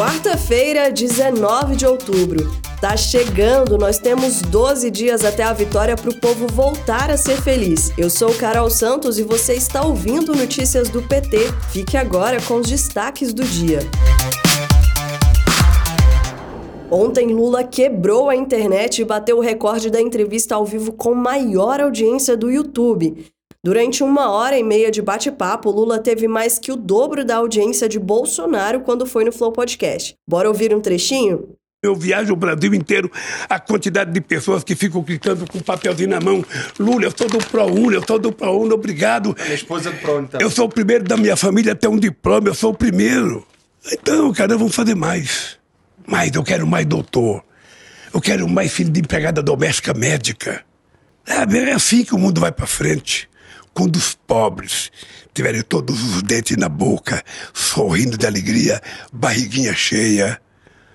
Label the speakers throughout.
Speaker 1: Quarta-feira, 19 de outubro. Tá chegando, nós temos 12 dias até a vitória para o povo voltar a ser feliz. Eu sou Carol Santos e você está ouvindo Notícias do PT. Fique agora com os destaques do dia. Ontem, Lula quebrou a internet e bateu o recorde da entrevista ao vivo com maior audiência do YouTube. Durante uma hora e meia de bate-papo, Lula teve mais que o dobro da audiência de Bolsonaro quando foi no Flow Podcast. Bora ouvir um trechinho?
Speaker 2: Eu viajo o Brasil inteiro, a quantidade de pessoas que ficam gritando com um papelzinho na mão. Lula, eu sou do ProUni, eu sou do ProUni, obrigado.
Speaker 3: A minha esposa é do ProUni também.
Speaker 2: Eu sou o primeiro da minha família a ter um diploma, eu sou o primeiro. Então, cara, vamos fazer mais. Mais, eu quero mais doutor. Eu quero mais filho de empregada doméstica médica. É assim que o mundo vai para frente quando os pobres tiverem todos os dentes na boca, sorrindo de alegria, barriguinha cheia,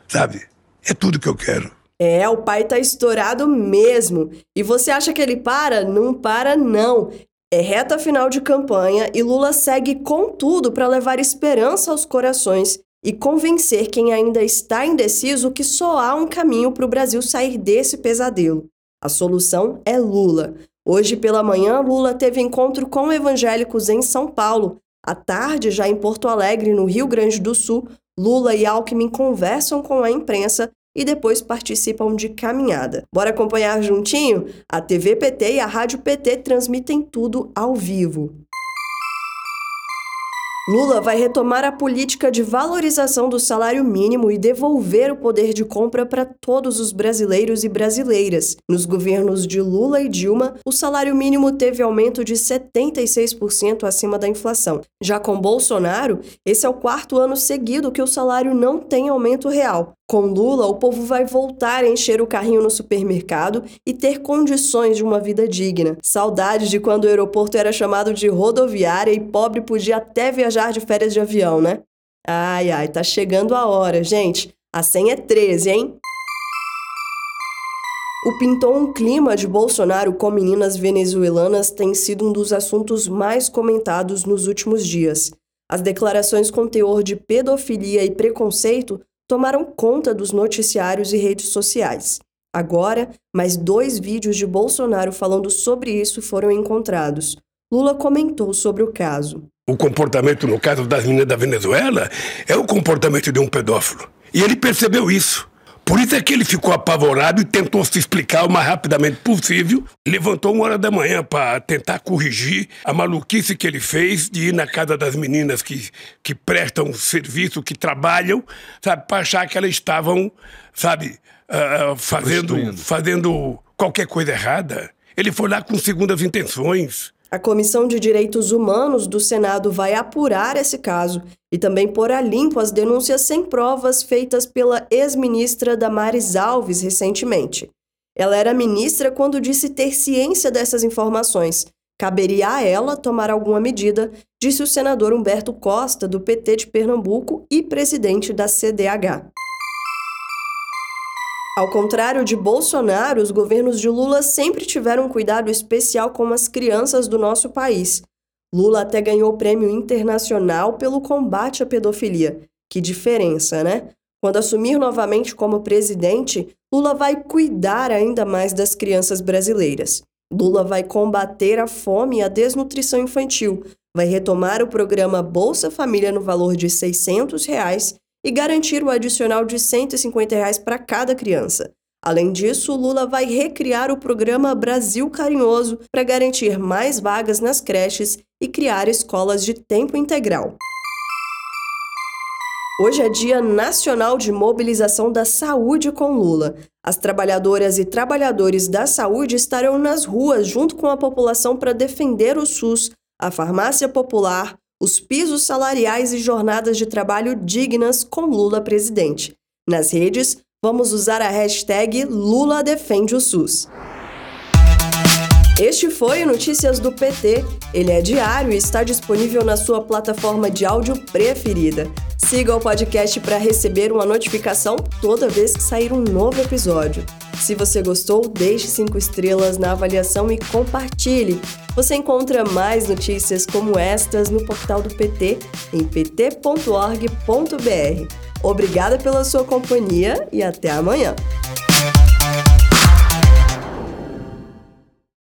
Speaker 2: sabe? É tudo que eu quero.
Speaker 1: É, o pai tá estourado mesmo. E você acha que ele para? Não para, não. É reta final de campanha e Lula segue com tudo para levar esperança aos corações e convencer quem ainda está indeciso que só há um caminho para o Brasil sair desse pesadelo. A solução é Lula. Hoje pela manhã, Lula teve encontro com evangélicos em São Paulo. À tarde, já em Porto Alegre, no Rio Grande do Sul, Lula e Alckmin conversam com a imprensa e depois participam de caminhada. Bora acompanhar juntinho? A TV PT e a Rádio PT transmitem tudo ao vivo. Lula vai retomar a política de valorização do salário mínimo e devolver o poder de compra para todos os brasileiros e brasileiras. Nos governos de Lula e Dilma, o salário mínimo teve aumento de 76% acima da inflação. Já com Bolsonaro, esse é o quarto ano seguido que o salário não tem aumento real. Com Lula, o povo vai voltar a encher o carrinho no supermercado e ter condições de uma vida digna. Saudade de quando o aeroporto era chamado de rodoviária e pobre podia até viajar de férias de avião, né? Ai, ai, tá chegando a hora, gente. A senha é 13, hein? O pintou um clima de Bolsonaro com meninas venezuelanas tem sido um dos assuntos mais comentados nos últimos dias. As declarações com teor de pedofilia e preconceito tomaram conta dos noticiários e redes sociais. Agora, mais dois vídeos de Bolsonaro falando sobre isso foram encontrados. Lula comentou sobre o caso.
Speaker 2: O comportamento, no caso das meninas da Venezuela, é o comportamento de um pedófilo. E ele percebeu isso. Por isso é que ele ficou apavorado e tentou se explicar o mais rapidamente possível. Levantou uma hora da manhã para tentar corrigir a maluquice que ele fez de ir na casa das meninas que, que prestam serviço, que trabalham, sabe, para achar que elas estavam, sabe, uh, fazendo, fazendo qualquer coisa errada. Ele foi lá com segundas intenções.
Speaker 1: A Comissão de Direitos Humanos do Senado vai apurar esse caso e também pôr a limpo as denúncias sem provas feitas pela ex-ministra Damares Alves recentemente. Ela era ministra quando disse ter ciência dessas informações. Caberia a ela tomar alguma medida, disse o senador Humberto Costa, do PT de Pernambuco e presidente da CDH. Ao contrário de Bolsonaro, os governos de Lula sempre tiveram um cuidado especial com as crianças do nosso país. Lula até ganhou o prêmio internacional pelo combate à pedofilia. Que diferença, né? Quando assumir novamente como presidente, Lula vai cuidar ainda mais das crianças brasileiras. Lula vai combater a fome e a desnutrição infantil, vai retomar o programa Bolsa Família no valor de 600 reais e garantir o adicional de 150 reais para cada criança. Além disso, Lula vai recriar o programa Brasil Carinhoso para garantir mais vagas nas creches e criar escolas de tempo integral. Hoje é Dia Nacional de Mobilização da Saúde com Lula. As trabalhadoras e trabalhadores da saúde estarão nas ruas junto com a população para defender o SUS, a farmácia popular, os pisos salariais e jornadas de trabalho dignas com Lula presidente. Nas redes, vamos usar a hashtag Lula defende o SUS. Este foi o Notícias do PT. Ele é diário e está disponível na sua plataforma de áudio preferida. Siga o podcast para receber uma notificação toda vez que sair um novo episódio. Se você gostou, deixe cinco estrelas na avaliação e compartilhe. Você encontra mais notícias como estas no portal do PT em pt.org.br. Obrigada pela sua companhia e até amanhã.